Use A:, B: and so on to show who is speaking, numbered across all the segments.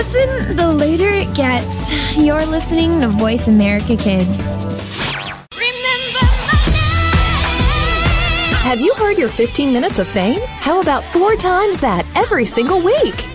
A: Listen, the later it gets. You're listening to Voice America Kids.
B: Have you heard your 15 minutes of fame? How about four times that every single week?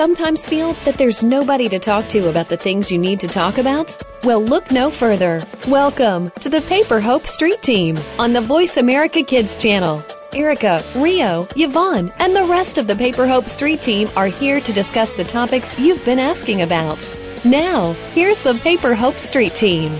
B: Sometimes feel that there's nobody to talk to about the things you need to talk about? Well, look no further. Welcome to the Paper Hope Street Team on the Voice America Kids channel. Erica, Rio, Yvonne, and the rest of the Paper Hope Street Team are here to discuss the topics you've been asking about. Now, here's the Paper Hope Street Team.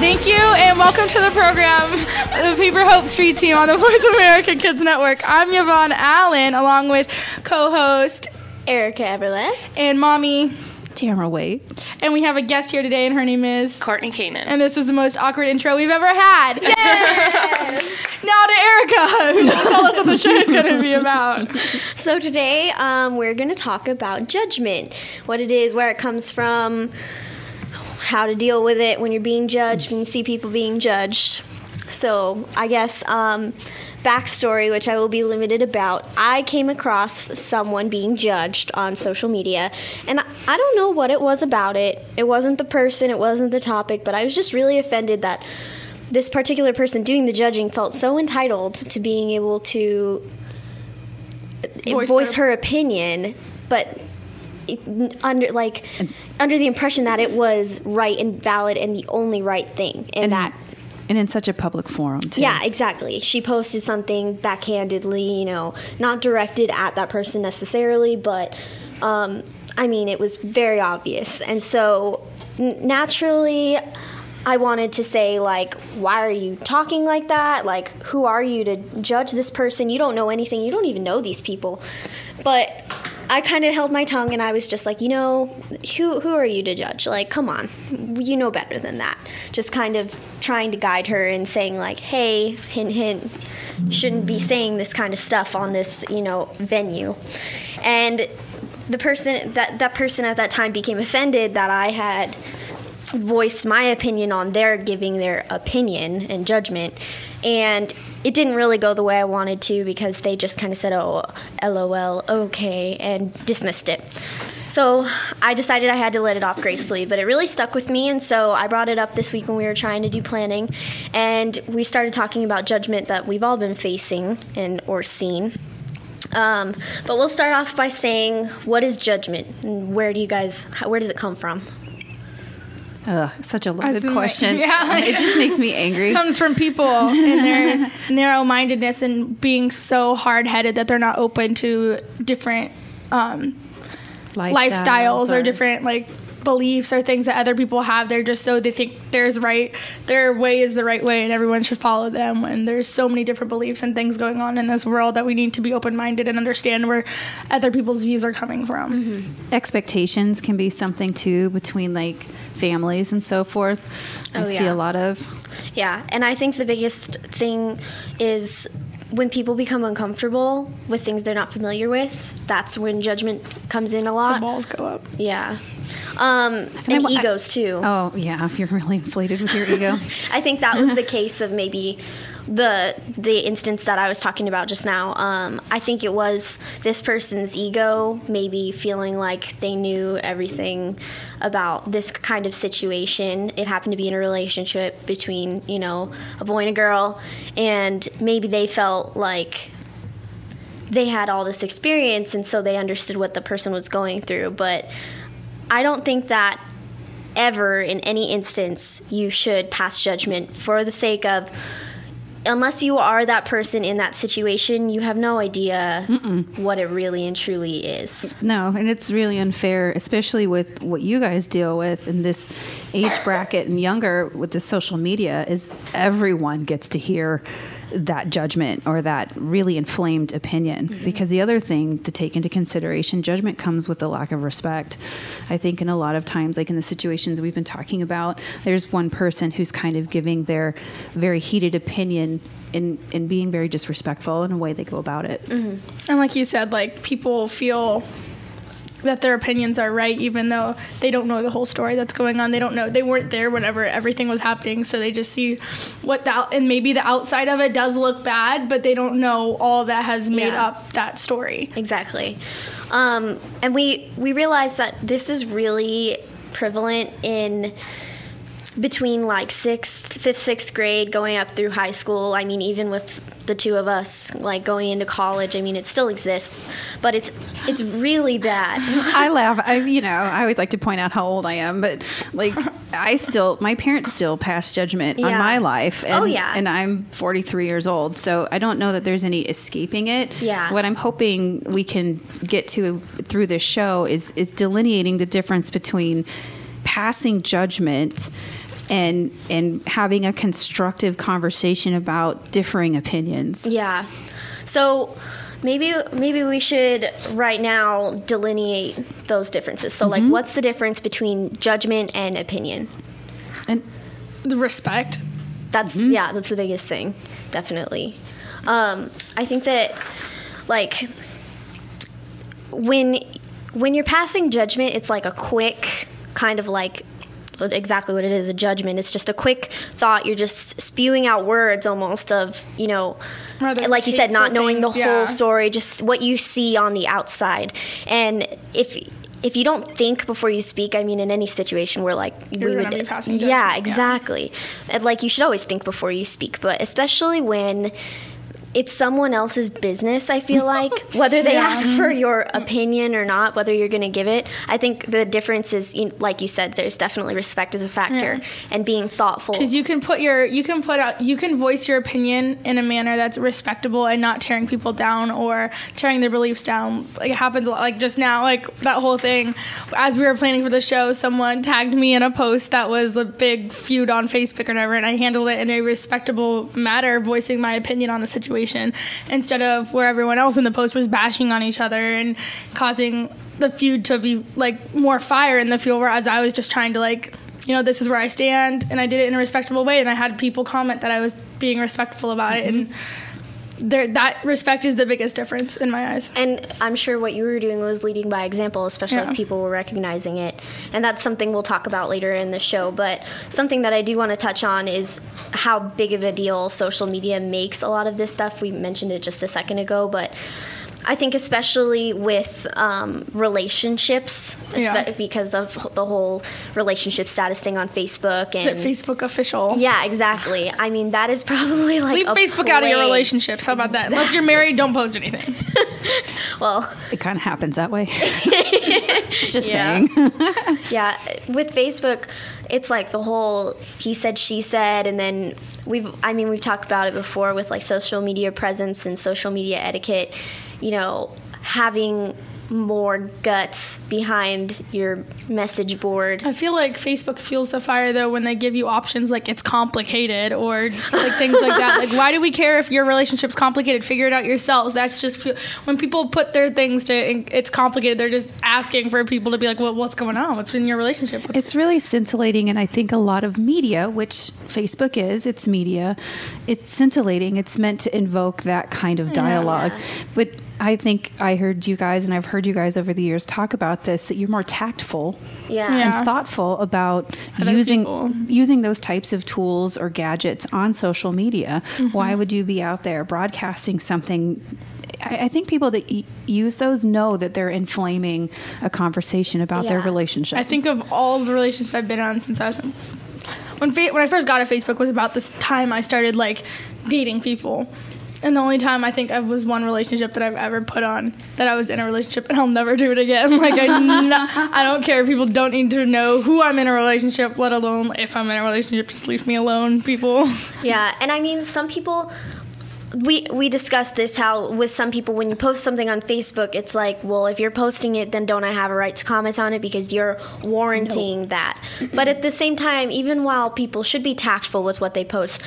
C: Thank you and welcome to the program, the Paper Hope Street Team on the Voice America Kids Network. I'm Yvonne Allen along with co-host
D: Erica Everett.
C: and mommy.
E: Tamara Wade.
C: And we have a guest here today and her name is
F: Courtney Kanan.
C: and this was the most awkward intro we've ever had. now to Erica, tell us what the show is going to be about.
D: So today um, we're going to talk about judgment, what it is, where it comes from, how to deal with it when you're being judged, when you see people being judged. So I guess um, backstory, which I will be limited about. I came across someone being judged on social media, and I don't know what it was about it. It wasn't the person, it wasn't the topic, but I was just really offended that this particular person doing the judging felt so entitled to being able to
C: Voice
D: voice,
C: their-
D: her opinion, but under like under the impression that it was right and valid and the only right thing, and, that
E: And in such a public forum, too.
D: yeah, exactly. She posted something backhandedly, you know, not directed at that person necessarily, but um, I mean, it was very obvious. And so n- naturally, I wanted to say, like, why are you talking like that? Like, who are you to judge this person? You don't know anything. You don't even know these people. But I kind of held my tongue and I was just like, you know, who who are you to judge? Like, come on, you know better than that. Just kind of trying to guide her and saying like, hey, hint hint, shouldn't be saying this kind of stuff on this, you know, venue. And the person that that person at that time became offended that I had voiced my opinion on their giving their opinion and judgment. And it didn't really go the way I wanted to because they just kind of said, oh, lol, okay, and dismissed it. So I decided I had to let it off gracefully, but it really stuck with me. And so I brought it up this week when we were trying to do planning. And we started talking about judgment that we've all been facing and or seen. Um, but we'll start off by saying, what is judgment? And where do you guys, where does it come from?
E: Ugh, such a loaded question.
C: yeah.
E: It just makes me angry.
C: comes from people and their narrow-mindedness and being so hard-headed that they're not open to different um, lifestyles or, different like beliefs or things that other people have. They're just so they think theirs right, their way is the right way, and everyone should follow them. When there's so many different beliefs and things going on in this world that we need to be open-minded and understand where other people's views are coming from. Mm-hmm.
E: Expectations can be something too between like families and so forth. Oh, I
D: Oh,
E: see
D: yeah.
E: a lot of.
D: Yeah, and I think the biggest thing is when people become uncomfortable with things they're not familiar with. That's when judgment comes in a
C: The
D: lot.
C: balls go up.
D: Yeah, um, and
E: I-
D: egos too.
E: Oh yeah, if you're really inflated with your ego.
D: I think that was the case of maybe the the instance that I was talking about just now. Um, I think it was this person's ego maybe feeling like they knew everything about this kind of situation. It happened to be in a relationship between you know a boy and a girl, and maybe they felt like they had all this experience and so they understood what the person was going through but i don't think that ever in any instance you should pass judgment for the sake of unless you are that person in that situation, you have no idea Mm-mm. what it really and truly is.
E: No, and it's really unfair, especially with what you guys deal with in this age bracket and younger with the social media. Is everyone gets to hear that judgment or that really inflamed opinion. Mm-hmm. Because the other thing to take into consideration, judgment comes with a lack of respect. I think in a lot of times, like in the situations we've been talking about, there's one person who's kind of giving their very heated opinion in, in being very disrespectful in a way they go about it.
C: Mm-hmm. And like you said, like people feel that their opinions are right, even though they don't know the whole story that's going on. They don't know they weren't there whenever everything was happening, so they just see what that and maybe the outside of it does look bad, but they don't know all that has made yeah. up that story.
D: Exactly, um, and we we realize that this is really prevalent in between like sixth, fifth, sixth grade, going up through high school. I mean, even with the two of us like going into college, I mean, it still exists, but it's it's really bad.
E: I laugh. I you know I always like to point out how old I am, but like I still my parents still pass judgment yeah. on my life.
D: Oh, and, oh yeah,
E: and I'm 43 years old, so I don't know that there's any escaping it.
D: Yeah.
E: What I'm hoping we can get to through this show is is delineating the difference between passing judgment and and having a constructive conversation about differing opinions.
D: Yeah. So maybe maybe we should right now delineate those differences. So mm-hmm. like what's the difference between judgment and opinion?
C: And the respect.
D: That's mm-hmm. yeah, that's the biggest thing. Definitely. Um, I think that like when when you're passing judgment, it's like a quick kind of like exactly what it is a judgment it's just a quick thought you're just spewing out words almost of you know like you said not knowing things, the yeah. whole story just what you see on the outside and if if you don't think before you speak, I mean, in any situation where like
C: You're we would,
D: yeah, exactly. Yeah. Like you should always think before you speak, but especially when it's someone else's business, I feel like, whether they yeah. ask for your opinion or not, whether you're going to give it. I think the difference is, like you said, there's definitely respect as a factor yeah. and being thoughtful.
C: Because you can put your, you can put out, you can voice your opinion in a manner that's respectable and not tearing people down or tearing their beliefs down. Like it happens a lot. Like just now, like that whole thing, as we were planning for the show, someone tagged me in a post that was a big feud on Facebook or whatever, and I handled it in a respectable manner, voicing my opinion on the situation situation instead of where everyone else in the post was bashing on each other and causing the feud to be like more fire in the fuel whereas I was just trying to like you know this is where I stand and I did it in a respectable way and I had people comment that I was being respectful about mm-hmm. it and there, that respect is the biggest difference in my eyes.
D: And I'm sure what you were doing was leading by example, especially yeah. if people were recognizing it. And that's something we'll talk about later in the show. But something that I do want to touch on is how big of a deal social media makes a lot of this stuff. We mentioned it just a second ago, but I think especially with um, relationships, yeah. because of the whole relationship status thing on Facebook and
C: is it Facebook official.
D: Yeah, exactly. I mean, that is probably like
C: leave Facebook out of your relationships. How about that? Unless you're married, don't post anything.
D: well,
E: it kind of happens that way. Just saying.
D: yeah, with Facebook, it's like the whole he said she said and then we've I mean we've talked about it before with like social media presence and social media etiquette you know, having more guts behind your message board.
C: I feel like Facebook fuels the fire though when they give you options like it's complicated or like things like that. Like why do we care if your relationship's complicated? Figure it out yourselves. That's just when people put their things to it's complicated. They're just asking for people to be like, well, what's going on? What's in your relationship? What's
E: it's really scintillating, and I think a lot of media, which Facebook is, it's media. It's scintillating. It's meant to invoke that kind of mm-hmm. dialogue, yeah. but I think I heard you guys, and I've heard you guys over the years talk about this that you're more tactful
D: yeah.
E: and thoughtful about Other using people. using those types of tools or gadgets on social media. Mm-hmm. Why would you be out there broadcasting something? I, I think people that e- use those know that they're inflaming a conversation about yeah. their relationship.
C: I think of all the relationships I've been on since I was when fa- when I first got a Facebook was about this time I started like dating people And the only time I think I was one relationship that I've ever put on that I was in a relationship, and I'll never do it again. Like I, I don't care. People don't need to know who I'm in a relationship, let alone if I'm in a relationship. Just leave me alone, people.
D: Yeah, and I mean, some people we we discussed this how with some people when you post something on Facebook it's like well if you're posting it then don't I have a right to comment on it because you're warranting nope. that but at the same time even while people should be tactful with what they post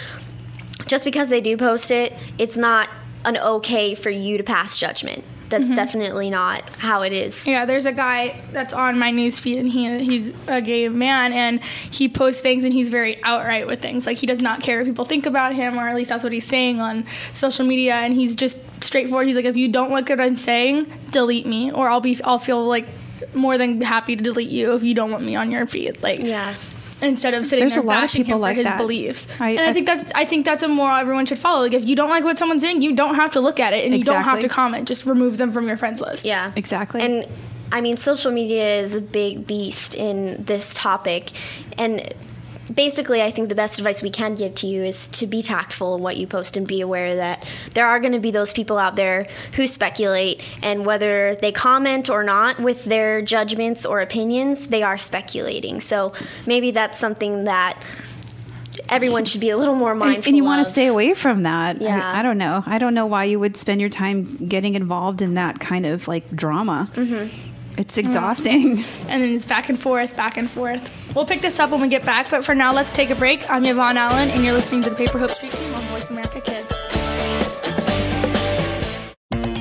D: just because they do post it it's not an okay for you to pass judgment that's mm-hmm. definitely not how it is.
C: Yeah, there's a guy that's on my news feed, and he he's a gay man, and he posts things, and he's very outright with things. Like he does not care what people think about him, or at least that's what he's saying on social media, and he's just straightforward. He's like, if you don't like what I'm saying, delete me, or I'll be I'll feel like more than happy to delete you if you don't want me on your feed. Like,
D: yeah
C: instead of sitting There's there bashing him for his that. beliefs. I, and I, I, think that's I think that's a moral everyone should follow. Like if you don't like what someone's saying, you don't have to look at it and exactly. you don't have to comment. Just remove them from your friends list.
D: Yeah,
E: exactly.
D: And I mean, social media is a big beast in this topic, and basically, I think the best advice we can give to you is to be tactful in what you post and be aware that there are going to be those people out there who speculate, and whether they comment or not with their judgments or opinions, they are speculating. So maybe that's something that everyone should be a little more mindful.
E: And, and you want to stay away from that.
D: Yeah.
E: I, I, don't know. I don't know why you would spend your time getting involved in that kind of like drama. Mm-hmm. It's exhausting.
C: And then it's back and forth, back and forth. We'll pick this up when we get back, but for now, let's take a break. I'm Yvonne Allen, and you're listening to the Paper Hope Street Team on Voice America Kids.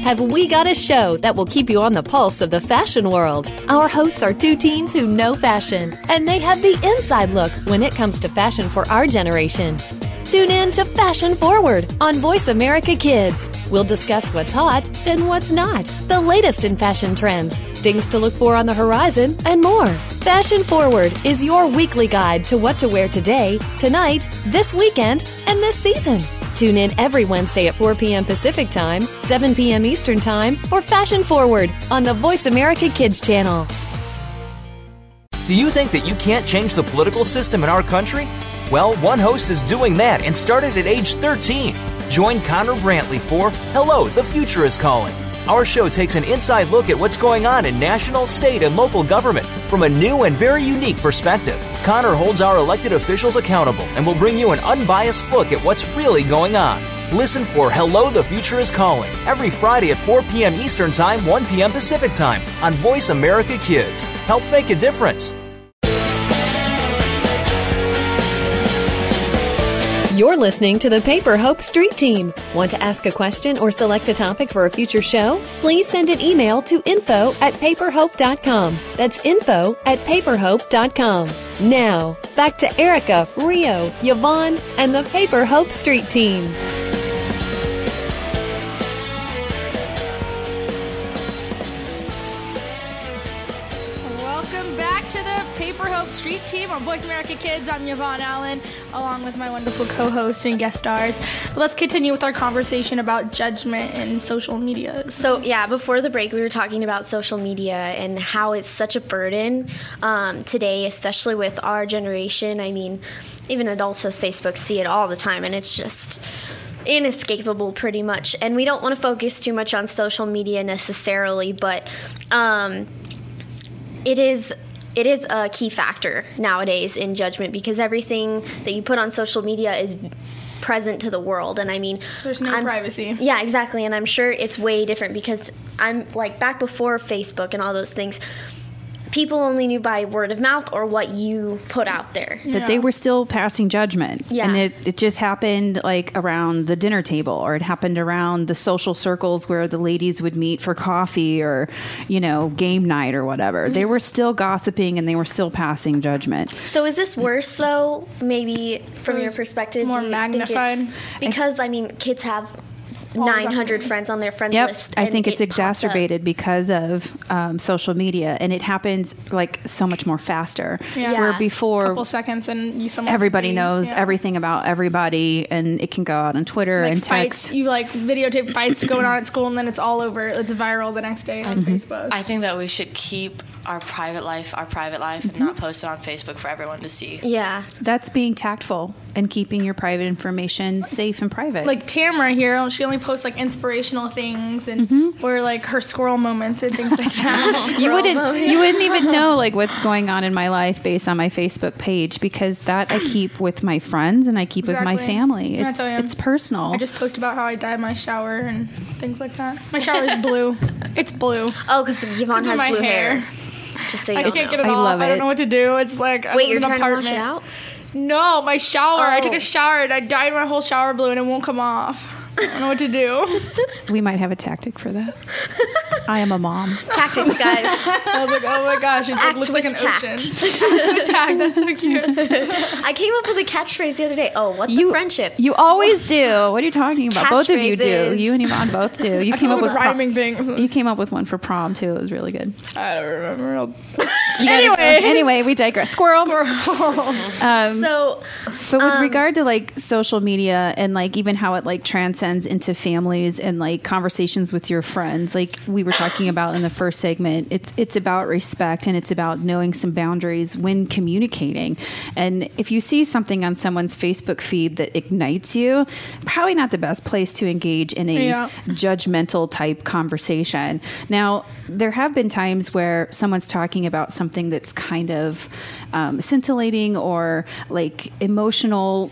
B: Have we got a show that will keep you on the pulse of the fashion world? Our hosts are two teens who know fashion, and they have the inside look when it comes to fashion for our generation. Tune in to Fashion Forward on Voice America Kids. We'll discuss what's hot and what's not, the latest in fashion trends, things to look for on the horizon, and more. Fashion Forward is your weekly guide to what to wear today, tonight, this weekend, and this season. Tune in every Wednesday at 4 p.m. Pacific Time, 7 p.m. Eastern Time for Fashion Forward on the Voice America Kids channel.
G: Do you think that you can't change the political system in our country? Well, one host is doing that and started at age 13. Join Connor Brantley for Hello, the Future is Calling. Our show takes an inside look at what's going on in national, state, and local government from a new and very unique perspective. Connor holds our elected officials accountable and will bring you an unbiased look at what's really going on. Listen for Hello, the Future is Calling every Friday at 4 p.m. Eastern Time, 1 p.m. Pacific Time on Voice America Kids. Help make a difference.
B: You're listening to the Paper Hope Street Team. Want to ask a question or select a topic for a future show? Please send an email to info at paperhope.com. That's info at paperhope.com. Now, back to Erica, Rio, Yvonne, and the Paper Hope Street Team.
C: On Voice America Kids. I'm Yvonne Allen, along with my wonderful co hosts and guest stars. Let's continue with our conversation about judgment and social media.
D: So, yeah, before the break, we were talking about social media and how it's such a burden um, today, especially with our generation. I mean, even adults with Facebook see it all the time, and it's just inescapable pretty much and we don't want to focus too much on social media necessarily but um, it is it is a key factor nowadays in judgment because everything that you put on social media is present to the world. And i mean
C: there's no
D: I'm,
C: privacy.
D: Yeah exactly. And i'm sure it's way different because i'm like back before facebook and all those things people only knew by word of mouth or what you put out there.
E: But yeah. they were still passing judgment.
D: Yeah.
E: And it, it just happened like around the dinner table or it happened around the social circles where the ladies would meet for coffee or, you know, game night or whatever. Mm-hmm. They were still gossiping and they were still passing judgment.
D: So is this worse though, maybe from your perspective?
C: More magnified?
D: Because, I mean, kids have 900 friends on their friends
E: yep.
D: list.
E: I think it's it exacerbated because of um, social media, and it happens like so much more faster.
C: Yeah.
E: Where before,
C: a couple seconds, and you somebody.
E: everybody knows yeah. everything about everybody, and it can go out on Twitter
C: like
E: and
C: fights,
E: text.
C: You like videotape fights going on at school, and then it's all over. It's viral the next day on mm-hmm. Facebook.
F: I think that we should keep our private life our private life mm-hmm. and not post it on Facebook for everyone to see.
D: Yeah,
E: that's being tactful and keeping your private information safe and private.
C: Like Tamara here, she only post like inspirational things and mm-hmm. or like her squirrel moments and things like that.
E: you wouldn't moments. you wouldn't even know like what's going on in my life based on my Facebook page because that I keep with my friends and I keep exactly. with my family. It's, it's personal.
C: I just post about how I dye my shower and things like that. My shower is blue. it's blue.
D: Oh, because Yvonne has blue hair. hair. Just so you
C: I can't know. get it I off. I don't know what to do. It's like
D: wait, you're trying apartment. to wash it out.
C: No, my shower. Oh. I took a oh. shower and I dyed my whole shower blue and it won't come off. I don't know what to do.
E: We might have a tactic for that. I am a mom.
D: Tactics, guys.
C: I was like, oh my gosh, it like, looks like an tact. ocean. Act with tact. That's so cute.
D: I came up with a catchphrase the other day. Oh, what's you, the friendship?
E: You always do. What are you talking about? Both of you do. You and Yvonne both do. You
C: I came up with rhyming things.
E: You came up with one for prom too. It was really good.
C: I don't remember.
E: anyway, anyway, we digress. Squirrel. Squirrel.
D: Um, so,
E: but with um, regard to like social media and like even how it like transcends into families and like conversations with your friends, like we were talking about in the first segment, it's it's about respect and it's about knowing some boundaries when communicating. And if you see something on someone's Facebook feed that ignites you, probably not the best place to engage in a yeah. judgmental type conversation. Now, there have been times where someone's talking about something something that's kind of um, scintillating or like emotional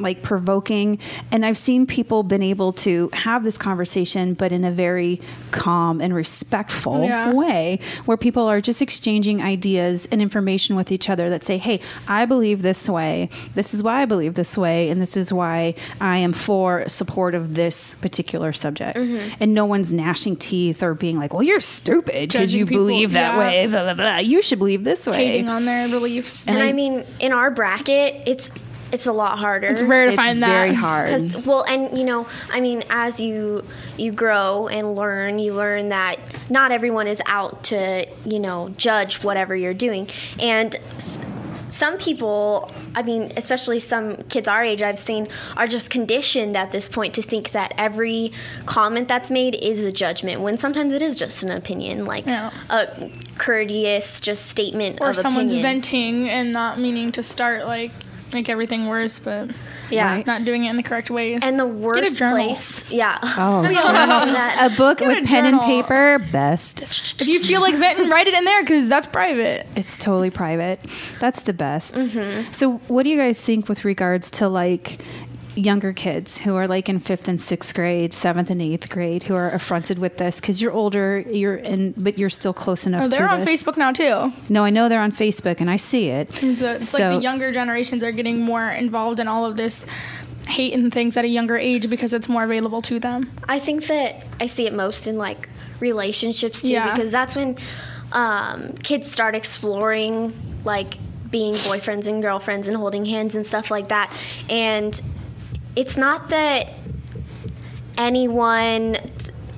E: like provoking and i've seen people been able to have this conversation but in a very calm and respectful yeah. way where people are just exchanging ideas and information with each other that say hey i believe this way this is why i believe this way and this is why i am for support of this particular subject mm-hmm. and no one's gnashing teeth or being like well you're stupid because you people, believe that yeah. way blah, blah, blah. you should believe this way
C: hating on their beliefs
D: and, and I, I mean in our bracket it's it's a lot harder.
C: It's rare to
E: it's
C: find that.
E: Very hard.
D: Well, and you know, I mean, as you you grow and learn, you learn that not everyone is out to you know judge whatever you're doing, and some people, I mean, especially some kids our age, I've seen, are just conditioned at this point to think that every comment that's made is a judgment, when sometimes it is just an opinion, like yeah. a courteous, just statement
C: or someone's
D: opinion.
C: venting and not meaning to start like make everything worse, but yeah, not doing it in the correct ways.
D: And the worst place, yeah.
E: Oh, a book Get with a pen journal. and paper, best.
C: If you feel like venting, write it in there because that's private.
E: It's totally private. That's the best. Mm-hmm. So, what do you guys think with regards to like younger kids who are like in fifth and sixth grade, seventh and eighth grade, who are affronted with this because you're older, you're in, but you're still close enough. Oh,
C: they're on
E: this.
C: Facebook now too.
E: No, I know they're on Facebook, and I see it.
C: And so it's so, like the younger generations are getting more involved in all of this hate and things at a younger age because it's more available to them.
D: I think that I see it most in like relationships too, yeah. because that's when um, kids start exploring like being boyfriends and girlfriends and holding hands and stuff like that. And it's not that anyone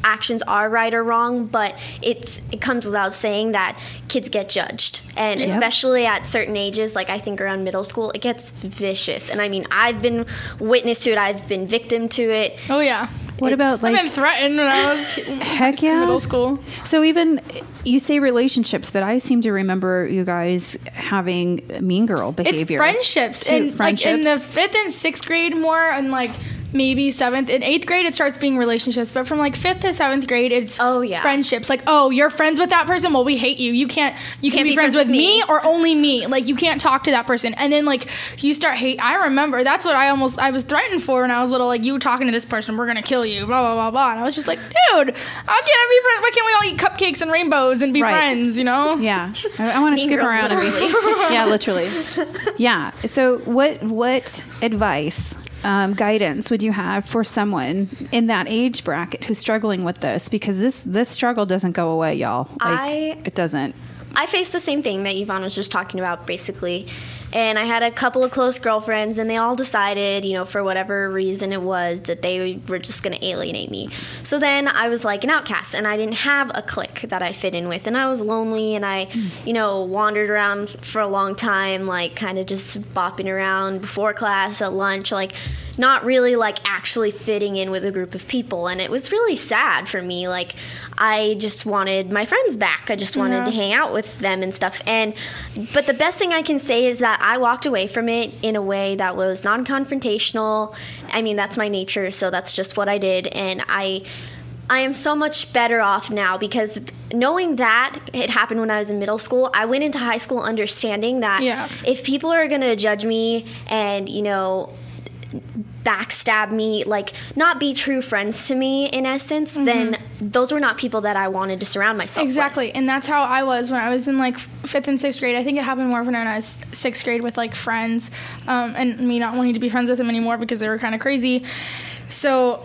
D: actions are right or wrong, but it's it comes without saying that kids get judged, and yep. especially at certain ages, like I think around middle school, it gets vicious. And I mean, I've been witness to it. I've been victim to it.
C: Oh yeah.
E: What it's, about like?
C: I've been threatened when I was
E: heck yeah
C: middle school.
E: So even you say relationships, but I seem to remember you guys having mean girl behavior.
C: It's friendships, and friendships. like in the fifth and sixth grade more, and like maybe seventh in eighth grade it starts being relationships but from like fifth to seventh grade it's
D: oh yeah.
C: friendships. Like oh you're friends with that person? Well we hate you. You can't you, can, can, be, be friends, friends, with me. me. or only me. Like you can't talk to that person. And then like you start hate i remember that's what i almost i was threatened for when i was little. Like you talking to this person we're gonna kill you blah blah blah blah. And i was just like dude how can i be friends? Why can't we all eat cupcakes and rainbows and be right. friends you know?
E: Yeah. I, I want to skip around and be yeah literally. Yeah. So what what advice um, guidance would you have for someone in that age bracket who's struggling with this? Because this this struggle doesn't go away, y'all. Like, I it doesn't.
D: I faced the same thing that Yvonne was just talking about, basically. And I had a couple of close girlfriends, and they all decided, you know, for whatever reason it was, that they were just going to alienate me. So then I was like an outcast, and I didn't have a clique that I fit in with. And I was lonely, and I, you know, wandered around for a long time, like kind of just bopping around before class, at lunch, like not really like actually fitting in with a group of people. And it was really sad for me. Like, I just wanted my friends back. I just wanted yeah. to hang out with them and stuff. And, but the best thing I can say is that I walked away from it in a way that was non confrontational. I mean, that's my nature, so that's just what I did. And I. I am so much better off now because knowing that it happened when I was in middle school, I went into high school understanding that
C: Yeah.
D: if people are going to judge me and, you know, backstab me, like not be true friends to me in essence, then those were not people that I wanted to surround myself with.
C: Exactly, and that's how I was when I was in like fifth and sixth grade. I think it happened more when I was sixth grade with like friends, um, and me not wanting to be friends with them anymore because they were kind of crazy. So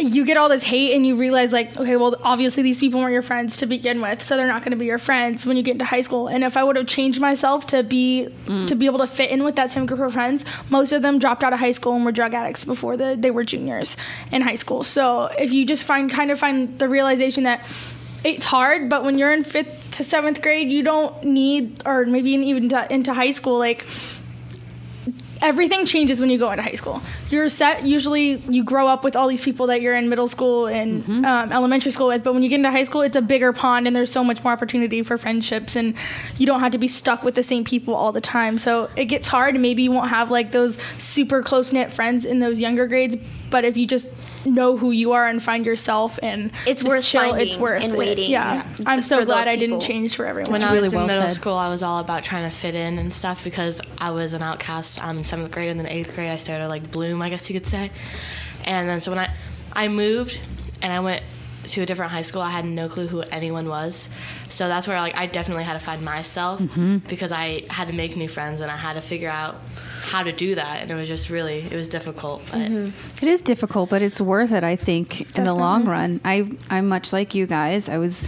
C: you get all this hate, and you realize like, okay, well, obviously these people weren't your friends to begin with, so they're not going to be your friends when you get into high school. And if I would have changed myself to be mm. to be able to fit in with that same group of friends, most of them dropped out of high school and were drug addicts before the, they were juniors in high school. So if you just find kind of find the realization that it's hard, but when you're in fifth to seventh grade, you don't need, or maybe even to, into high school, like everything changes when you go into high school. You're set. Usually, you grow up with all these people that you're in middle school and um, elementary school with. But when you get into high school, it's a bigger pond, and there's so much more opportunity for friendships, and you don't have to be stuck with the same people all the time. So it gets hard, and maybe you won't have like those super close knit friends in those younger grades. But if you just know who you are and find yourself and
D: It's worth
C: chill, it's worth
D: and
C: it.
D: waiting,
C: Yeah,
D: yeah,
C: I'm so glad I didn't change for everyone.
F: When I
E: really
F: was in
E: well
F: middle
E: said.
F: school, I was all about trying to fit in and stuff because I was an outcast. Um, in seventh grade and then eighth grade, I started to like bloom, I guess you could say. And then so when I I moved and I went to a different high school, I had no clue who anyone was. So that's where like I definitely had to find myself mm-hmm. because I had to make new friends and I had to figure out how to do that. And it was just really it was difficult, but. Mm-hmm.
E: It is difficult, but it's worth it. I think in the long run. I I'm much like you guys. I was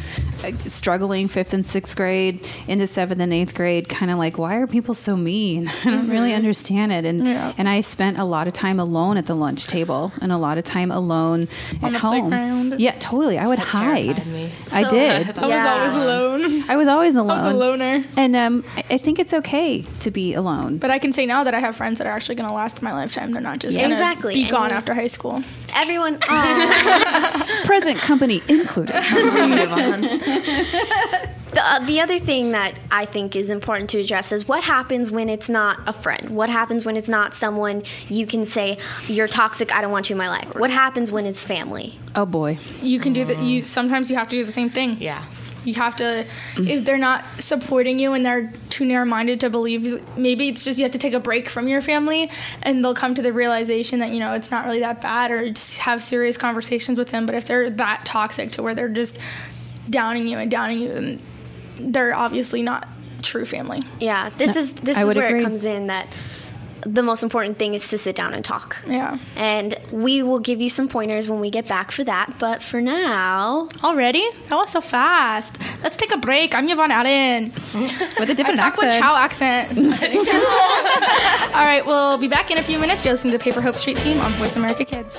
E: uh, struggling fifth and sixth grade into seventh and eighth grade, kind of like why are people so mean? I don't really mm-hmm. understand it. And
C: Yeah.
E: and I spent a lot of time alone at the lunch table and a lot of time alone
C: On
E: at
C: the
E: home.
C: playground.
E: Yeah, totally. I would
F: That
E: hide.
F: me.
E: I
D: So-
E: did.
C: I was
D: Yeah.
C: always alone.
E: I was always alone.
C: I was a loner.
E: And um, I- I think it's okay to be alone.
C: But I can say now that I have friends that are actually going to last my lifetime. They're not just
D: Yeah.
C: going to
D: Exactly.
C: be
D: And
C: gone
D: you-
C: after high school.
D: Everyone.
E: Present company included.
D: The, uh, the other thing that I think is important to address is what happens when it's not a friend? What happens when it's not someone you can say, you're toxic, I don't want you in my life? What happens when it's family?
E: oh boy.
C: You can do that. You sometimes you have to do the same thing.
F: Yeah.
C: You have to, if they're not supporting you and they're too narrow minded to believe, maybe it's just you have to take a break from your family and they'll come to the realization that, you know, it's not really that bad or just have serious conversations with them. But if they're that toxic to where they're just downing you and downing you, then they're obviously not true family.
D: Yeah, this is this
E: I
D: is where
E: agree.
D: it comes in that the most important thing is to sit down and talk.
C: Yeah.
D: And we will give you some pointers when we get back for that. But for now,
C: Already? That was so fast. Let's take a break. I'm Yvonne Allen.
E: With a different
C: Talk with
E: accent.
C: Chow accent. All right, we'll be back in a few minutes. You're listening to Paper Hope Street Team on Voice America Kids.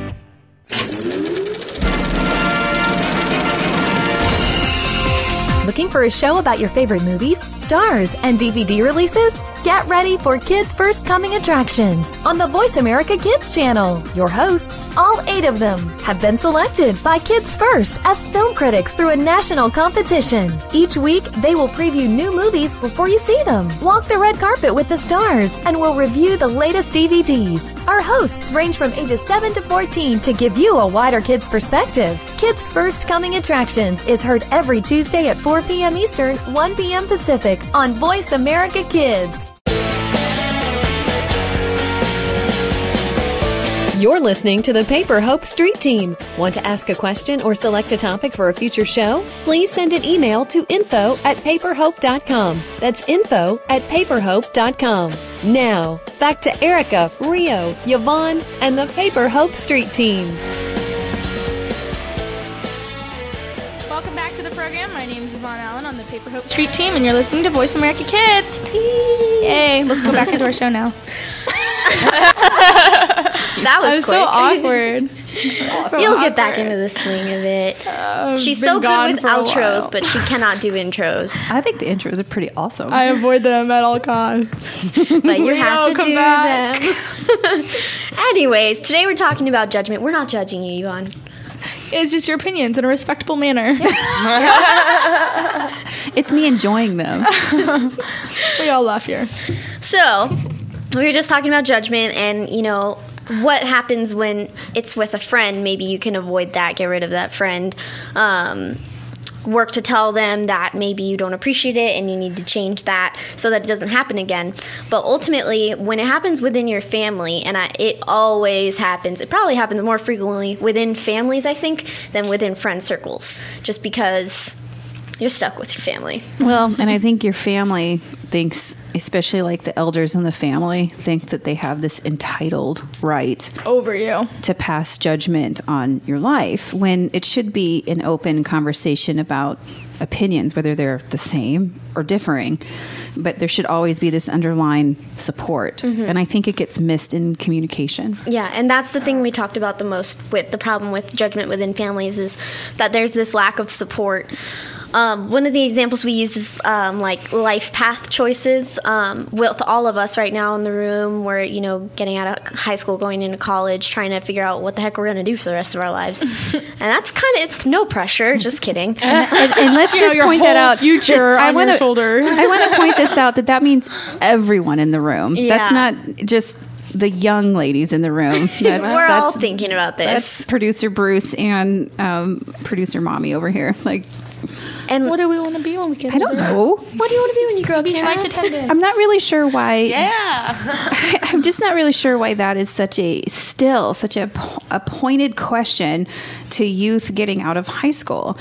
B: Looking for a show about your favorite movies, stars, and DVD releases? Get ready for Kids First Coming Attractions on the Voice America Kids channel. Your hosts, all eight of them, have been selected by Kids First as film critics through a national competition. Each week, they will preview new movies before you see them, walk the red carpet with the stars, and will review the latest DVDs. Our hosts range from ages 7 to 14 to give you a wider kids perspective. Kids First Coming Attractions is heard every Tuesday at 4 p.m. Eastern, 1 p.m. Pacific on Voice America Kids. You're listening to the Paper Hope Street Team. Want to ask a question or select a topic for a future show? Please send an email to info at paperhope.com. That's info at paperhope.com. Now, back to Erica, Rio, Yvonne, and the Paper Hope Street Team.
C: Welcome back to the program. My name is Yvonne Allen on the Paper Hope Street Team, and you're listening to Voice America Kids. Yay! Let's go back into our show now.
D: That was,
C: I was so awkward.
D: You'll get back into the swing of it. She's
C: been
D: so good with
C: for
D: outros,
C: while.
D: but she cannot do intros.
E: I think the intros are pretty awesome.
C: I avoid them at all costs.
D: But you have to
C: come
D: do
C: back.
D: them. Anyways, today we're talking about judgment. We're not judging you, Yvonne.
C: It's just your opinions in a respectable manner.
E: it's me enjoying them.
C: we all laugh here.
D: So, we were just talking about judgment and, you know, what happens when it's with a friend. Maybe you can avoid that, get rid of that friend. Um, work to tell them that maybe you don't appreciate it and you need to change that so that it doesn't happen again. But ultimately, when it happens within your family, and I, it always happens, it probably happens more frequently within families, I think, than within friend circles, just because you're stuck with your family.
E: Well, and I think your family thinks, especially like the elders in the family, think that they have this entitled right
C: Over you.
E: to pass judgment on your life when it should be an open conversation about opinions, whether they're the same or differing. But there should always be this underlying support. Mm-hmm. And I think it gets missed in communication.
D: Yeah, and that's the thing we talked about the most with the problem with judgment within families is that there's this lack of support. Um, one of the examples we use is um, like life path choices. Um, with all of us right now in the room, we're you know getting out of high school, going into college, trying to figure out what the heck we're going to do for the rest of our lives, and that's kind of it's no pressure. Just kidding.
E: and, and let's
C: You know,
E: just
C: your
E: point that out.
C: future
E: that
C: on your shoulders.
E: I want to point this out that that means everyone in the room.
D: Yeah.
E: That's not just the young ladies in the room. That's,
D: we're all thinking about this.
E: That's producer Bruce and um, producer Mommy over here. Like,
D: And
C: What do we want to be when we get
E: I don't
C: older?
E: know.
D: what do you want to be when you grow up?
C: Be flight attendant.
E: I'm not really sure why.
F: Yeah.
E: I'm just not really sure why that is such a still such a, a pointed question to youth getting out of high school.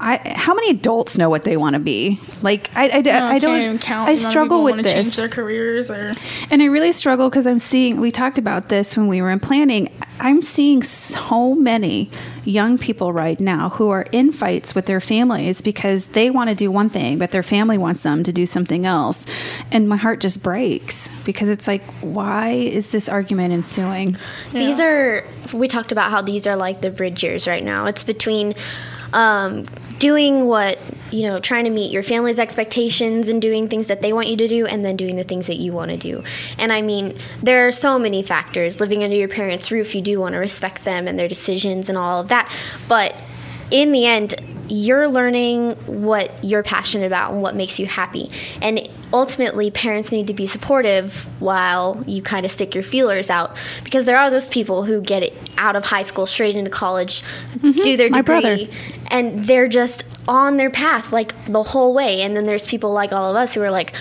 E: I, how many adults know what they want to be? Like I, I, I,
C: can't
E: don't.
C: even count.
E: I
C: the amount of
E: struggle with this.
C: Change their careers or
E: And I really struggle because I'm seeing, we talked about this when we were in planning. I'm seeing so many young people right now who are in fights with their families because they want to do one thing, but their family wants them to do something else. And my heart just breaks because it's like, why is this argument ensuing?
D: These are we talked about how these are like the bridge years right now. It's between um, doing what you know, trying to meet your family's expectations and doing things that they want you to do, and then doing the things that you want to do. And I mean, there are so many factors. Living under your parents' roof, you do want to respect them and their decisions and all of that, but in the end, you're learning what you're passionate about and what makes you happy. And ultimately, parents need to be supportive while you kind of stick your feelers out because there are those people who get it out of high school straight into college, mm-hmm. do their degree, and they're just on their path like the whole way. And then there's people like all of us who are like,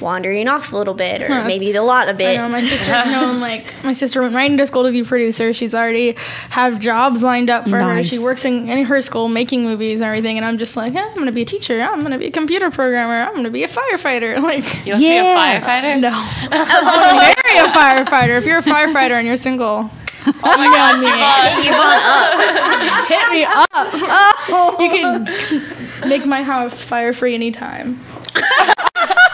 D: wandering off a little bit or maybe a lot a
C: I
D: bit
C: know my sister's known like my sister went right into school to be a producer. She's already have jobs lined up for her. She works in, in her school making movies and everything. And I'm just like, yeah, I'm gonna be a teacher. I'm gonna be a computer programmer. I'm gonna be a firefighter. Like,
F: You want to be a firefighter?
C: no, I'm marry a firefighter. If you're a firefighter and you're single,
F: Oh my gosh, Yvonne.
C: hit me up. Oh. You can make my house fire free anytime.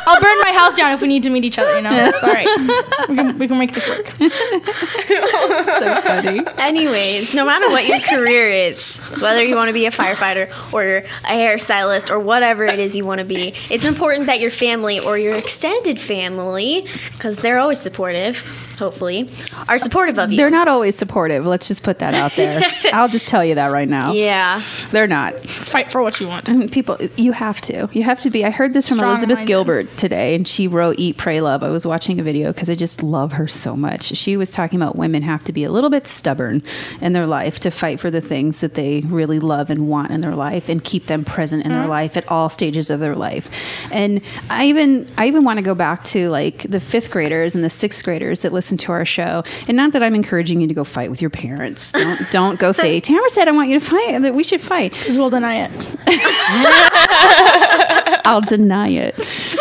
C: I'll burn my house down if we need to meet each other. You know, it's all right. We can, we can make this work.
E: So funny.
D: Anyways, no matter what your career is, whether you want to be a firefighter or a hairstylist or whatever it is you want to be, it's important that your family or your extended family, because they're always supportive, hopefully, are supportive of you.
E: They're not always supportive. Let's just put that out there. I'll just tell you that right now.
D: Yeah.
E: They're not.
C: Fight for what you want.
E: Mm, people, you have to. You have to be. I heard this from Elizabeth
C: Strong-minded.
E: Gilbert today, and she wrote Eat, Pray, Love. I was watching a video because I just love her so much. She was talking about women have to be a little bit stubborn in their life to fight for the things that they really love and want in their life and keep them present in their mm-hmm. life at all stages of their life. And I even, I even want to go back to like the fifth graders and the sixth graders that listen to our show. And not that I'm encouraging you to go fight with your parents. Don't, don't go say, Tamara said I want you to fight, that we should fight.
C: Because we'll deny it.
E: I'll deny it.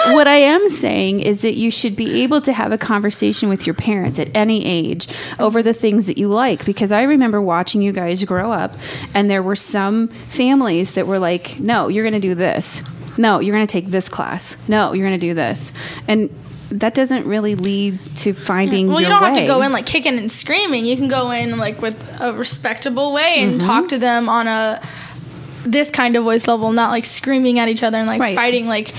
E: What I am saying is that you should be able to have a conversation with your parents at any age over the things that you like. Because I remember watching you guys grow up, and there were some families that were like, no, you're going to do this. No, you're going to take this class. No, you're going to do this. And that doesn't really lead to finding
C: well you don't have to go in like kicking and screaming you can go in like with a respectable way and
E: Mm-hmm.
C: talk to them on a this kind of voice level not like screaming at each other and like
E: Right.
C: fighting like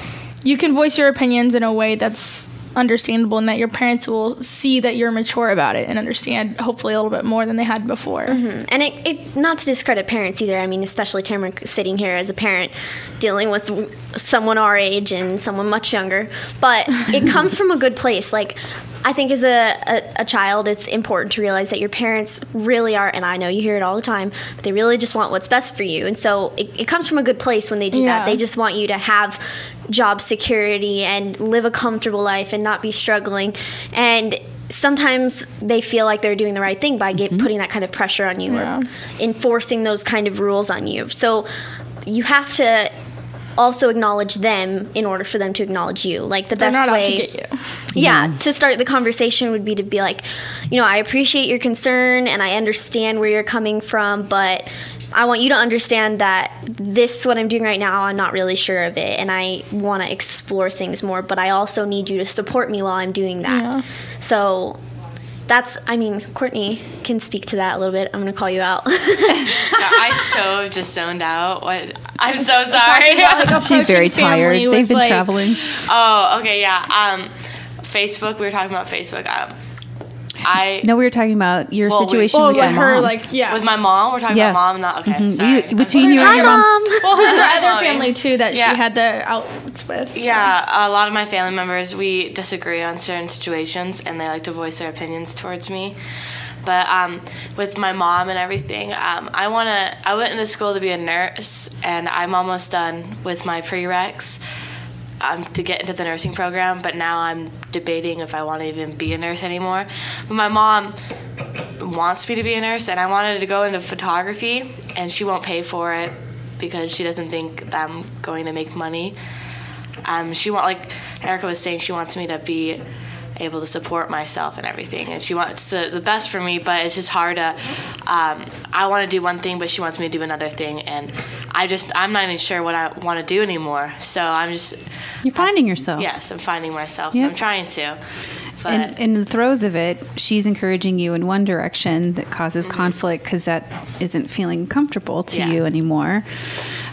C: you can voice your opinions in a way that's understandable and that your parents will see that you're mature about it and understand hopefully a little bit more than they had before mm-hmm.
D: And it, it not to discredit parents either. I mean, especially Tamara sitting here as a parent dealing with someone our age and someone much younger. But it comes from a good place. Like I think as a, a, a child, it's important to realize that your parents really are, and I know you hear it all the time, but they really just want what's best for you. And so it, it comes from a good place when they do
C: Yeah.
D: that. They just want you to have job security and live a comfortable life and not be struggling. And sometimes they feel like they're doing the right thing by get, mm-hmm. putting that kind of pressure on you
C: Yeah.
D: or enforcing those kind of rules on you. So you have to also acknowledge them in order for them to acknowledge you. Like the
C: they're
D: best way
C: to get you
D: yeah, mm-hmm. to start the conversation would be to be like, you know, I appreciate your concern and I understand where you're coming from, but I want you to understand that this what I'm doing right now, I'm not really sure of it and I want to explore things more, but I also need you to support me while I'm doing that.
C: Yeah.
D: So that's I mean, Courtney can speak to that a little bit. I'm going to call you out.
F: Yeah, I so just zoned out. What? I'm so sorry.
E: She's very tired. They've been
C: like-
E: traveling.
F: oh, okay, yeah. Um, Facebook. We were talking about Facebook. Um, I
E: No, we were talking about your
F: Well, we-
E: situation
C: well
E: with
C: like
E: your
C: her
E: mom.
C: like yeah
F: with my mom. We're talking
E: Yeah.
F: about mom. Not okay.
E: Mhm.
F: Sorry.
E: You- between you and your mom.
D: mom.
C: well her
F: Hi,
C: other
F: Molly.
C: family too that
F: Yeah.
C: she had the outs with so.
F: Yeah, a lot of my family members we disagree on certain situations, and they like to voice their opinions towards me. But um, with my mom and everything, um, I wanna. I went into school to be a nurse, and I'm almost done with my prereqs um, to get into the nursing program. But now I'm debating if I want to even be a nurse anymore. But my mom wants me to be a nurse, and I wanted to go into photography, and she won't pay for it because she doesn't think I'm going to make money. Um, she want like Erica was saying, she wants me to be able to support myself and everything, and she wants to, the best for me. But it's just hard to. Um, I want to do one thing, but she wants me to do another thing, and I just I'm not even sure what I want to do anymore. So I'm just
E: You're finding yourself.
F: yes, I'm finding myself.
E: Yep.
F: I'm trying to. But
E: in, in the throes of it, she's encouraging you in one direction that causes
F: Mm-hmm.
E: conflict because that isn't feeling comfortable to
F: Yeah.
E: you anymore.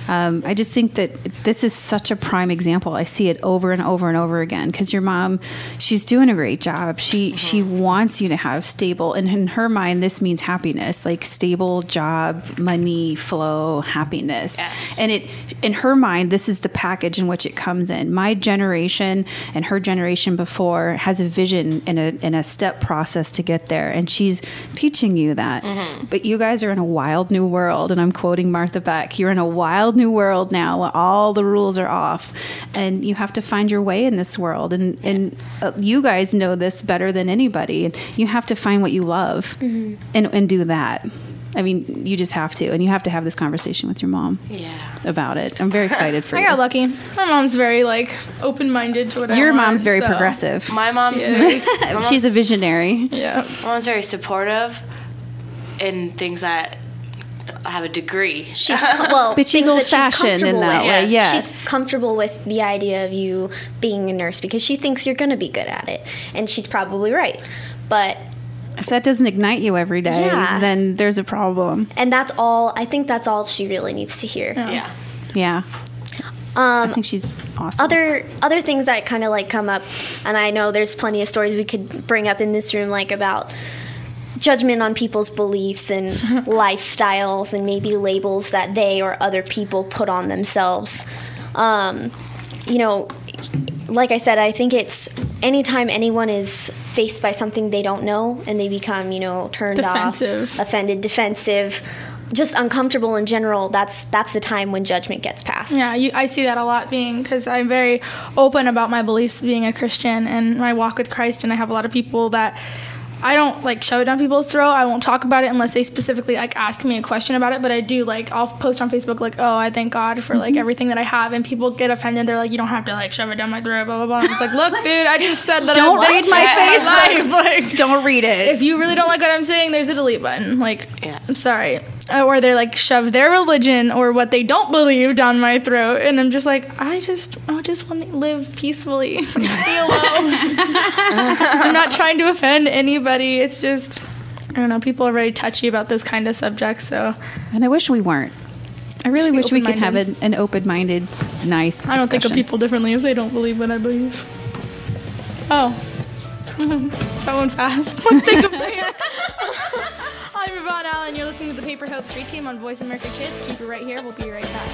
E: Um, I just think that this is such a prime example. I see it over and over and over again because your mom, she's doing a great job. She she
F: Mm-hmm.
E: wants you to have stable, and in her mind, this means happiness, like stable job, money flow, happiness.
F: Yes.
E: And it in her mind, this is the package in which it comes in. My generation and her generation before has a vision and a and a step process to get there, and she's teaching you that. But you guys are in a wild new world, and I'm quoting Martha Beck. You're in a wild new world now. All the rules are off, and you have to find your way in this world. And and uh, you guys know this better than anybody. And you have to find what you love, and and do that. I mean, you just have to, and you have to have this conversation with your mom
F: yeah.
E: about it. I'm very excited for
C: I
E: you.
C: got lucky. My mom's very like open-minded to what I
E: Your
C: want,
E: mom's very
C: so-
E: progressive.
F: My mom's
C: She
F: very,
C: is.
F: my
E: She's a visionary.
C: Yeah.
F: My mom's very supportive in things that I have a degree.
D: She's well,
E: But she's old-fashioned in that
D: with.
E: way, yes.
D: she's comfortable with the idea of you being a nurse because she thinks you're going to be good at it, and she's probably right. But
E: If that doesn't ignite you every day,
D: Yeah.
E: then there's a problem.
D: and that's all. I think that's all she really needs to hear.
F: yeah.
E: Yeah.
D: Um,
E: I think she's awesome.
D: other other things that kind of like come up and i know there's plenty of stories we could bring up in this room like about judgment on people's beliefs and lifestyles and maybe labels that they or other people put on themselves um, you know like i said i think it's anytime anyone is faced by something they don't know and they become you know turned
C: Defensive.
D: off offended defensive just uncomfortable in general that's that's the time when judgment gets passed
C: Yeah, you, I see that a lot being because I'm very open about my beliefs being a Christian and my walk with Christ, and I have a lot of people that I don't like shove it down people's throat. I won't talk about it unless they specifically like ask me a question about it. But I do like I'll post on Facebook like, oh, I thank God for like mm-hmm. everything that I have, and people get offended. They're like, you don't have to like shove it down my throat, blah blah blah. And It's like, look, dude, I just said that.
E: Don't read my
C: life. Like,
E: Don't read it.
C: if you really don't like what I'm saying, there's a delete button. Like,
F: Yeah.
C: I'm sorry. Uh, or they're like shove their religion or what they don't believe down my throat, and I'm just like, I just, I just want to live peacefully. Alone. I'm not trying to offend anybody. It's just, I don't know. People are very touchy about this kind of subject, so
E: and I wish we weren't. I really wish we could have an, an open-minded, nice.
C: I don't think of people differently if they don't believe what I believe. Oh, that went fast. Let's take a break. I'm Allen. You're listening to the Paper Hope Street Team on Voice America Kids. Keep it right here. We'll be right back.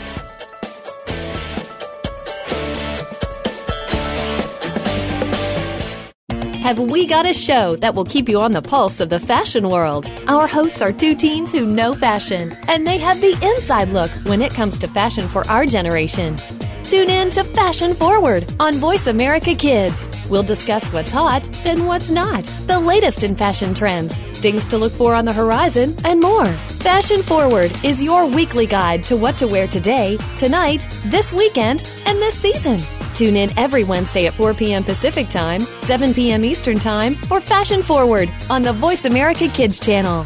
B: Have we got a show that will keep you on the pulse of the fashion world? Our hosts are two teens who know fashion, and they have the inside look when it comes to fashion for our generation. Tune in to Fashion Forward on Voice America Kids. We'll discuss what's hot and what's not, the latest in fashion trends, things to look for on the horizon, and more. Fashion Forward is your weekly guide to what to wear today, tonight, this weekend, and this season. Tune in every Wednesday at 4 p.m. Pacific Time, 7 p.m. Eastern Time for Fashion Forward on the Voice America Kids channel.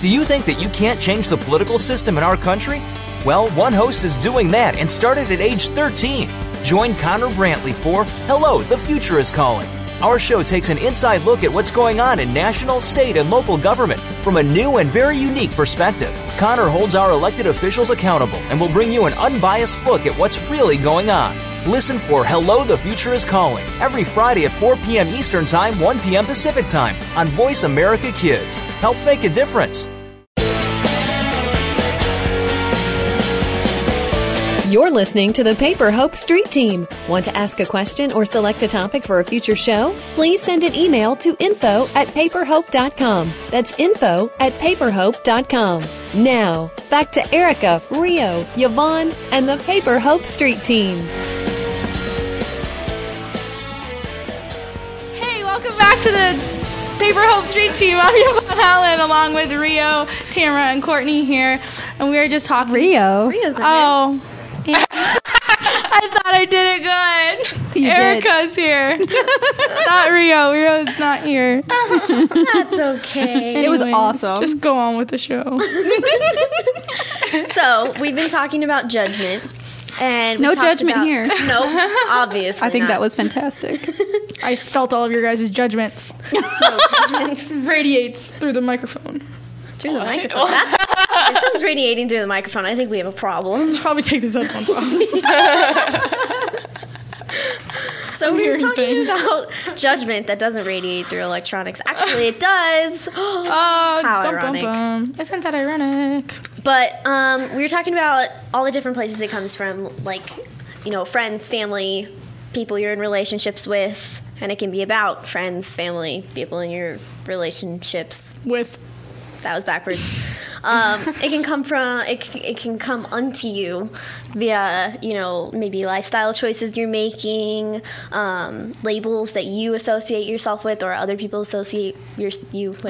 G: Do you think that you can't change the political system in our country? Well, one host is doing that and started at age 13. Join Connor Brantley for Hello, the Future is Calling. Our show takes an inside look at what's going on in national, state, and local government from a new and very unique perspective. Connor holds our elected officials accountable and will bring you an unbiased look at what's really going on. Listen for Hello, the Future is Calling every Friday at 4 p.m. Eastern Time, 1 p.m. Pacific Time on Voice America Kids. Help make a difference.
B: You're listening to the Paper Hope Street Team. Want to ask a question or select a topic for a future show? Please send an email to info at paperhope.com. That's info at paperhope.com. Now, back to Erica, Rio, Yvonne, and the Paper Hope Street Team.
C: Hey, welcome back to the Paper Hope Street Team. I'm Yvonne Allen along with Rio, Tamara, and Courtney here. And we were just talking.
E: Rio.
D: Rio's not
C: Oh. I thought I did it good.
E: You did.
C: Erica's here. not Rio. Rio's not here.
D: here. That's okay.
E: It was awesome.
C: Just go on with the show.
D: so we've been talking about judgment. And
E: No judgment
D: about-
E: here.
D: No, obviously.
E: I think
D: not.
E: that was fantastic.
C: I felt all of your guys' judgments. Radiates through the microphone.
D: through the microphone. If someone's radiating through the microphone, I think we have a problem.
C: Should probably take these headphones off.
D: So we were talking
C: things.
D: about judgment that doesn't radiate through electronics. Actually, it does.
C: Oh,
D: How
C: bum,
D: ironic.
C: Bum, bum. Isn't that ironic?
D: But um, we were talking about all the different places it comes from, like, you know, friends, family, people you're in relationships with, and it can be about friends, family, people in your relationships.
C: With
D: That was backwards. Um, it can come from it, c- it can come unto you via you know maybe lifestyle choices you're making, um, labels that you associate yourself with or other people associate your, you with.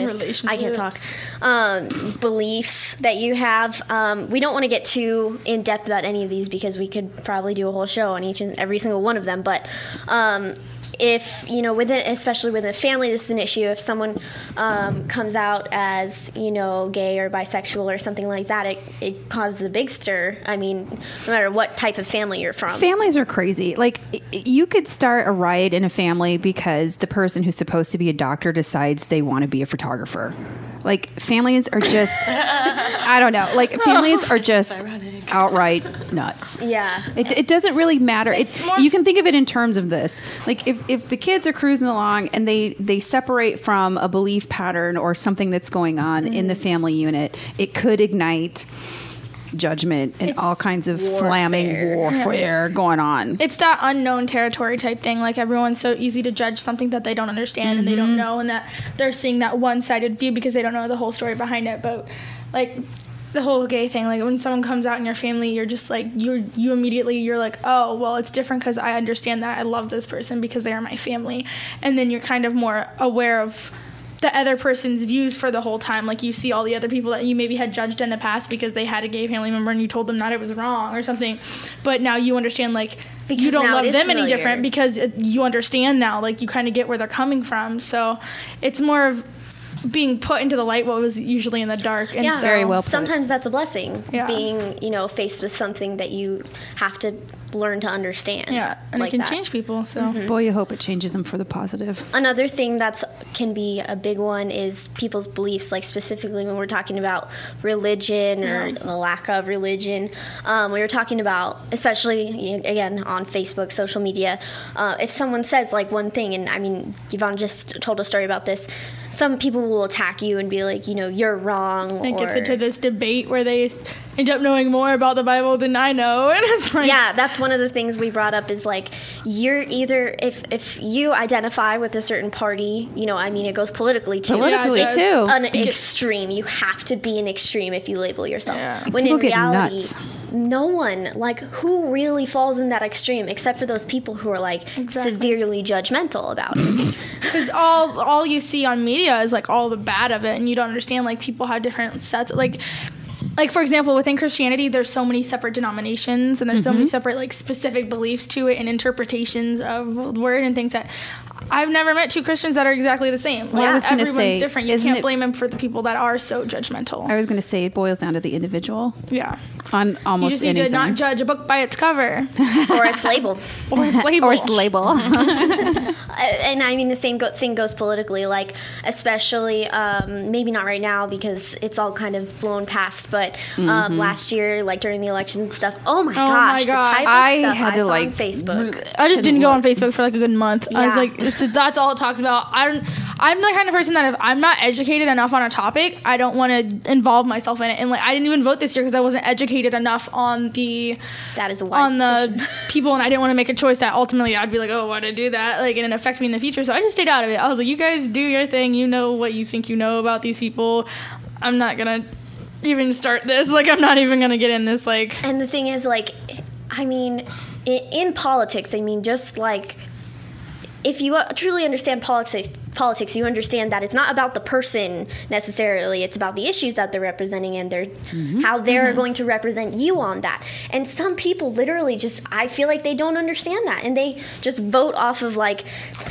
D: I can't talk. Um, beliefs that you have. Um, we don't want to get too in depth about any of these because we could probably do a whole show on each and every single one of them. But um, if you know within especially within a family this is an issue if someone um, comes out as you know gay or bisexual or something like that it, it causes a big stir i mean no matter what type of family you're from
E: Families are crazy. Like you could start a riot in a family because the person who's supposed to be a doctor decides they want to be a photographer. Like families are just I don't know. Like families are just outright nuts.
D: yeah
E: It, it doesn't really matter. It's you can think of it in terms of this. Like if, if the kids are cruising along and they they separate from a belief pattern or something that's going on in the mm. family unit, it could ignite judgment and all kinds of slamming warfare going on.
C: it's that unknown territory type thing. Like everyone's so easy to judge something that they don't understand and they don't mm-hmm. know, and that they're seeing that one-sided view because they don't know the whole story behind it. But like the whole gay thing. Like when someone comes out in your family you're just like you you immediately you're like oh well it's different because i understand that. I love this person because they are my family. And then you're kind of more aware of the other person's views for the whole time. Like you see all the other people that you maybe had judged in the past because they had a gay family member and you told them that it was wrong or something. But now you understand like because you don't love them familiar. any different because you understand now. Like you kind of get where they're coming from. So it's more of being put into the light what was usually in the dark.
D: And yeah, so, very well. Put. Sometimes that's a blessing. Yeah. being you know faced with something that you have to learn to understand.
C: Yeah, and like it can that. change people. So,
E: mm-hmm. boy, you hope it changes them for the positive.
D: Another thing that's can be a big one is people's beliefs. Like specifically when we're talking about religion or yeah. the lack of religion, um, we were talking about, especially again on Facebook, social media. Uh, if someone says like one thing, and I mean, Yvonne just told a story about this. Some people will attack you and be like, you know, you're wrong.
C: It gets into this debate where they end up knowing more about the Bible than I know, and it's like,
D: yeah, that's one of the things we brought up is like you're either if if you identify with a certain party, you know, I mean, it goes politically too.
E: Politically
D: yeah,
E: too.
D: An extreme. You have to be an extreme if you label yourself. Yeah. When People in reality, nuts. no one like who really falls in that extreme except for those people who are like exactly. severely judgmental about it.
C: Because all all you see on media is like all the bad of it, and you don't understand like people have different sets. Like like for example within christianity there's so many separate denominations and there's mm-hmm. so many mm-hmm. separate like specific beliefs to it and interpretations of the word and things that I've never met two Christians that are exactly the same. Well, yeah, I was everyone's say, different. You can't blame them for the people that are so judgmental.
E: I was going to say it boils down to the individual.
C: Yeah.
E: On almost
C: You just
E: need
C: anything. to not judge a book by its cover
D: or its label
C: or its label
E: or its label.
D: and I mean the same go- thing goes politically. Like especially um, maybe not right now because it's all kind of blown past. But um, mm-hmm. last year, like during the election and stuff. Oh my oh gosh, my gosh. I had to like Facebook.
C: I just didn't go on Facebook for like a good month. Yeah. I was like so that's all it talks about. I don't. I'm the kind of person that if I'm not educated enough on a topic, I don't want to involve myself in it. And like, I didn't even vote this year because I wasn't educated enough on the
D: that is
C: on
D: decision.
C: the people, and I didn't want to make a choice that ultimately I'd be like, oh, why did I do that? Like, and it affect me in the future. So I just stayed out of it. I was like, you guys do your thing. You know what you think you know about these people. I'm not gonna even start this. Like, I'm not even gonna get in this. Like,
D: and the thing is, like, I mean, in, in politics, I mean, just like if you truly understand politics, politics, you understand that it's not about the person necessarily. It's about the issues that they're representing and their mm-hmm. how they're mm-hmm. going to represent you on that. And some people literally just I feel like they don't understand that and they just vote off of like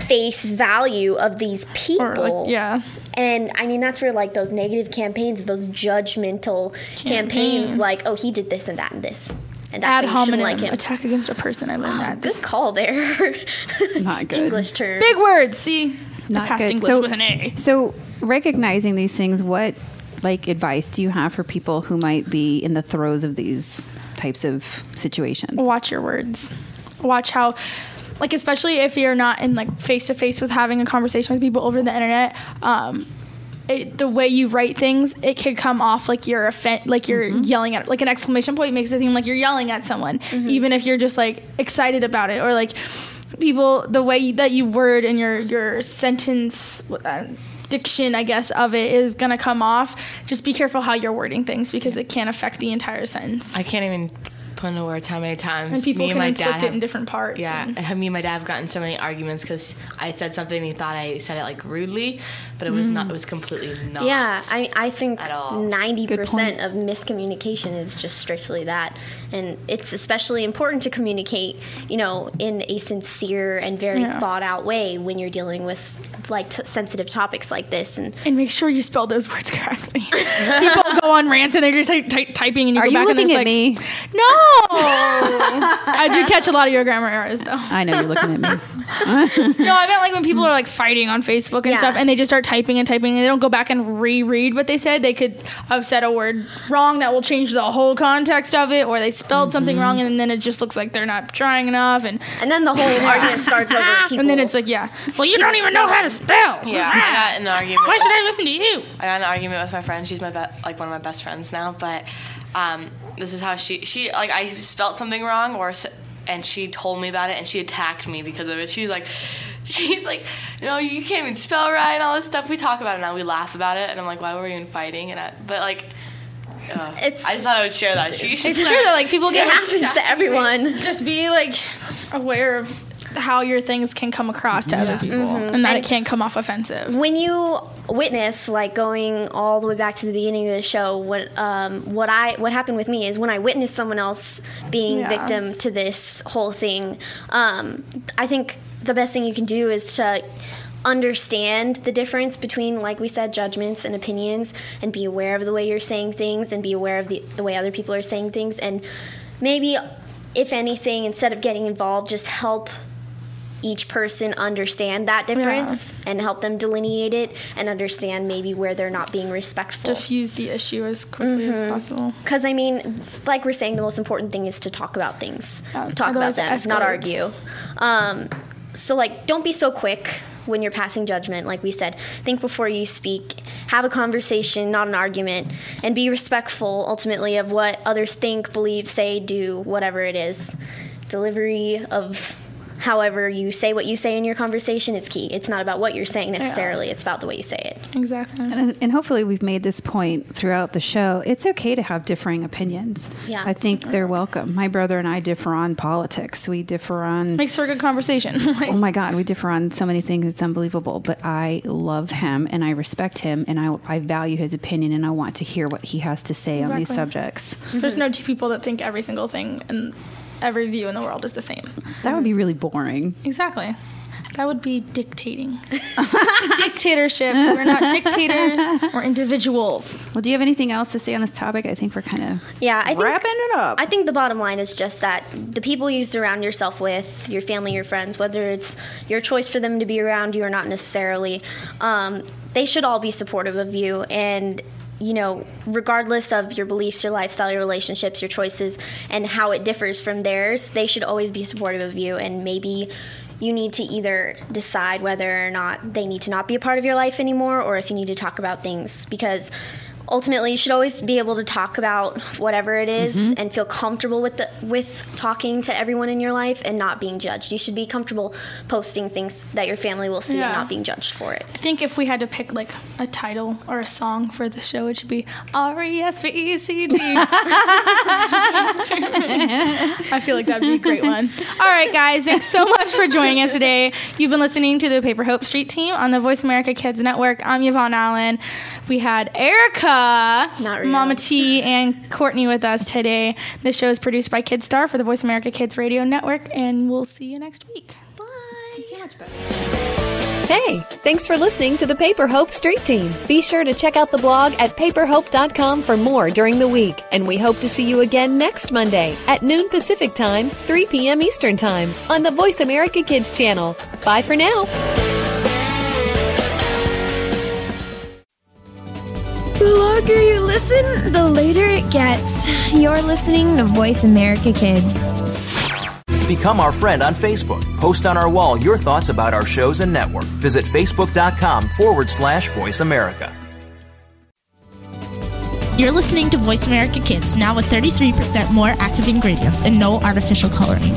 D: face value of these people.
C: Like, yeah.
D: And I mean that's where like those negative campaigns, those judgmental campaigns like oh he did this and that and this
C: and Ad hominem like attack against a person. I learned that.
D: Good call there.
E: Not good.
D: English terms.
C: Big words. See, not past good. English
E: so,
C: with an A.
E: So recognizing these things, what like advice do you have for people who might be in the throes of these types of situations?
C: Watch your words. Watch how like especially if you're not in like face to face with having a conversation with people over the internet um, it, the way you write things, it could come off like you're offen- like you're mm-hmm. yelling at like an exclamation point makes it seem like you're yelling at someone, mm-hmm. even if you're just like excited about it or like people the way that you word and your your sentence. Uh, diction, I guess, of it is going to come off. Just be careful how you're wording things because it can affect the entire sentence.
F: I can't even put into words how many times
C: and people me can and my inflict dad have, it in different parts.
F: Yeah, and. me and my dad have gotten so many arguments because I said something and he thought I said it like rudely, but it was mm. not. It was completely not.
D: Yeah, I I think ninety percent of miscommunication is just strictly that, and it's especially important to communicate, you know, in a sincere and very yeah. thought out way when you're dealing with like t- sensitive topics like this, and
C: and make sure you spell those words correctly. people go on rants and they're just like ty- typing, and you
E: Are
C: go
E: you
C: back
E: looking
C: and
E: at
C: like,
E: me?
C: No. I do catch a lot of your grammar errors, though.
E: I know you're looking at me.
C: no, I meant like when people are like fighting on Facebook and yeah. stuff, and they just start typing and typing, and they don't go back and reread what they said. They could have said a word wrong that will change the whole context of it, or they spelled mm-hmm. something wrong, and then it just looks like they're not trying enough, and
D: and then the whole argument starts over. People.
C: And then it's like, yeah, well, you don't even know how to spell.
F: Yeah, I got an argument.
C: Why should I listen to you?
F: I got an argument with my friend. She's my be- like one of my best friends now, but um, this is how she she like I spelt something wrong or and she told me about it and she attacked me because of it. She's like she's like, no, you can't even spell right and all this stuff. We talk about it now. We laugh about it, and I'm like, why were we even fighting? And I, but like, Uh,
D: It's-
F: I just thought I would share that. She,
C: It's true that like people
D: It
C: get
D: happens to everyone.
C: just be like aware of how your things can come across to other people and that it can't come off offensive.
D: when you witness like going all the way back to the beginning of the show what um, what I what happened with me is when I witnessed someone else being
C: Yeah.
D: victim to this whole thing um, I think the best thing you can do is to understand the difference between like we said judgments and opinions and be aware of the way you're saying things and be aware of the, the way other people are saying things and maybe if anything instead of getting involved just help each person understand that difference and help them delineate it and understand maybe where they're not being respectful.
C: Diffuse the issue as quickly as possible.
D: Because I mean, like we're saying, the most important thing is to talk about things,
C: Yeah,
D: talk
C: otherwise
D: about them, not argue. Um, so like, don't be so quick when you're passing judgment. Like we said, think before you speak. Have a conversation, not an argument, and be respectful ultimately of what others think, believe, say, do, whatever it is. Delivery of however you say what you say in your conversation is key. It's not about what you're saying necessarily, it's about the way you say it.
C: Exactly.
E: And, and hopefully, we've made this point throughout the show. It's okay to have differing opinions.
D: Yeah.
E: I think they're welcome. My brother and I differ on politics. We differ on.
C: Makes for a good conversation. Like,
E: Oh my God, we differ on so many things. It's unbelievable. But I love him and I respect him and I, I value his opinion and I want to hear what he has to say on these
C: Exactly.
E: subjects.
C: There's no two people that think every single thing and every view in the world is the same.
E: That would be really boring.
C: Exactly. That would be dictating. Dictatorship. We're not dictators. We're individuals.
E: Well, do you have anything else to say on this topic? I think we're kind of
D: Yeah, I think
E: wrapping it up.
D: I think the bottom line is just that the people you surround yourself with, your family, your friends, whether it's your choice for them to be around you or not necessarily, um, they should all be supportive of you and you know, regardless of your beliefs, your lifestyle, your relationships, your choices, and how it differs from theirs, they should always be supportive of you. And maybe you need to either decide whether or not they need to not be a part of your life anymore, or if you need to talk about things. Because ultimately, you should always be able to talk about whatever it is mm-hmm. and feel comfortable with the with talking to everyone in your life and not being judged. You should be comfortable posting things that your family will see
C: Yeah.
D: and not being judged for it.
C: I think if we had to pick like a title or a song for the show, it should be R E S V E C D. I feel like that'd be a great one. All right, guys, thanks so much for joining us today. You've been listening to the Paper Hope Street team on the Voice America Kids Network. I'm Yvonne Allen. We had Erica,
D: Not real.
C: Mama T, and Courtney with us today. This show is produced by Kidstar for the Voice America Kids Radio Network, and we'll see you next week. Bye.
B: Hey, thanks for listening to the Paper Hope Street Team. Be sure to check out the blog at paperhope.com for more during the week. And we hope to see you again next Monday at noon Pacific Time, 3 p.m. Eastern Time on the Voice America Kids channel. Bye for now.
A: The longer you listen, the later it gets. You're listening to Voice America Kids.
G: Become our friend on Facebook. Post on our wall your thoughts about our shows and network. Visit facebook.com forward slash voice America.
H: You're listening to Voice America Kids, now with 33% more active ingredients and no artificial coloring.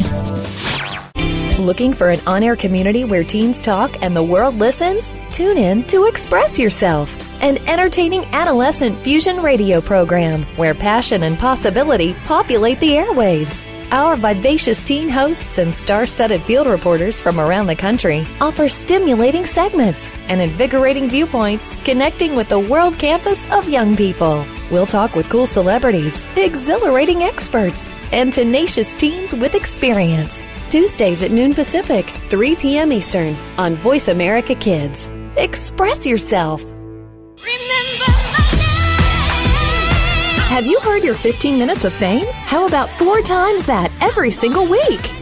B: Looking for an on air community where teens talk and the world listens? Tune in to Express Yourself, an entertaining adolescent fusion radio program where passion and possibility populate the airwaves. Our vivacious teen hosts and star studded field reporters from around the country offer stimulating segments and invigorating viewpoints connecting with the world campus of young people. We'll talk with cool celebrities, exhilarating experts, and tenacious teens with experience. Tuesdays at noon Pacific, 3 p.m. Eastern on Voice America Kids. Express yourself. Have you heard your 15 minutes of fame? How about four times that every single week?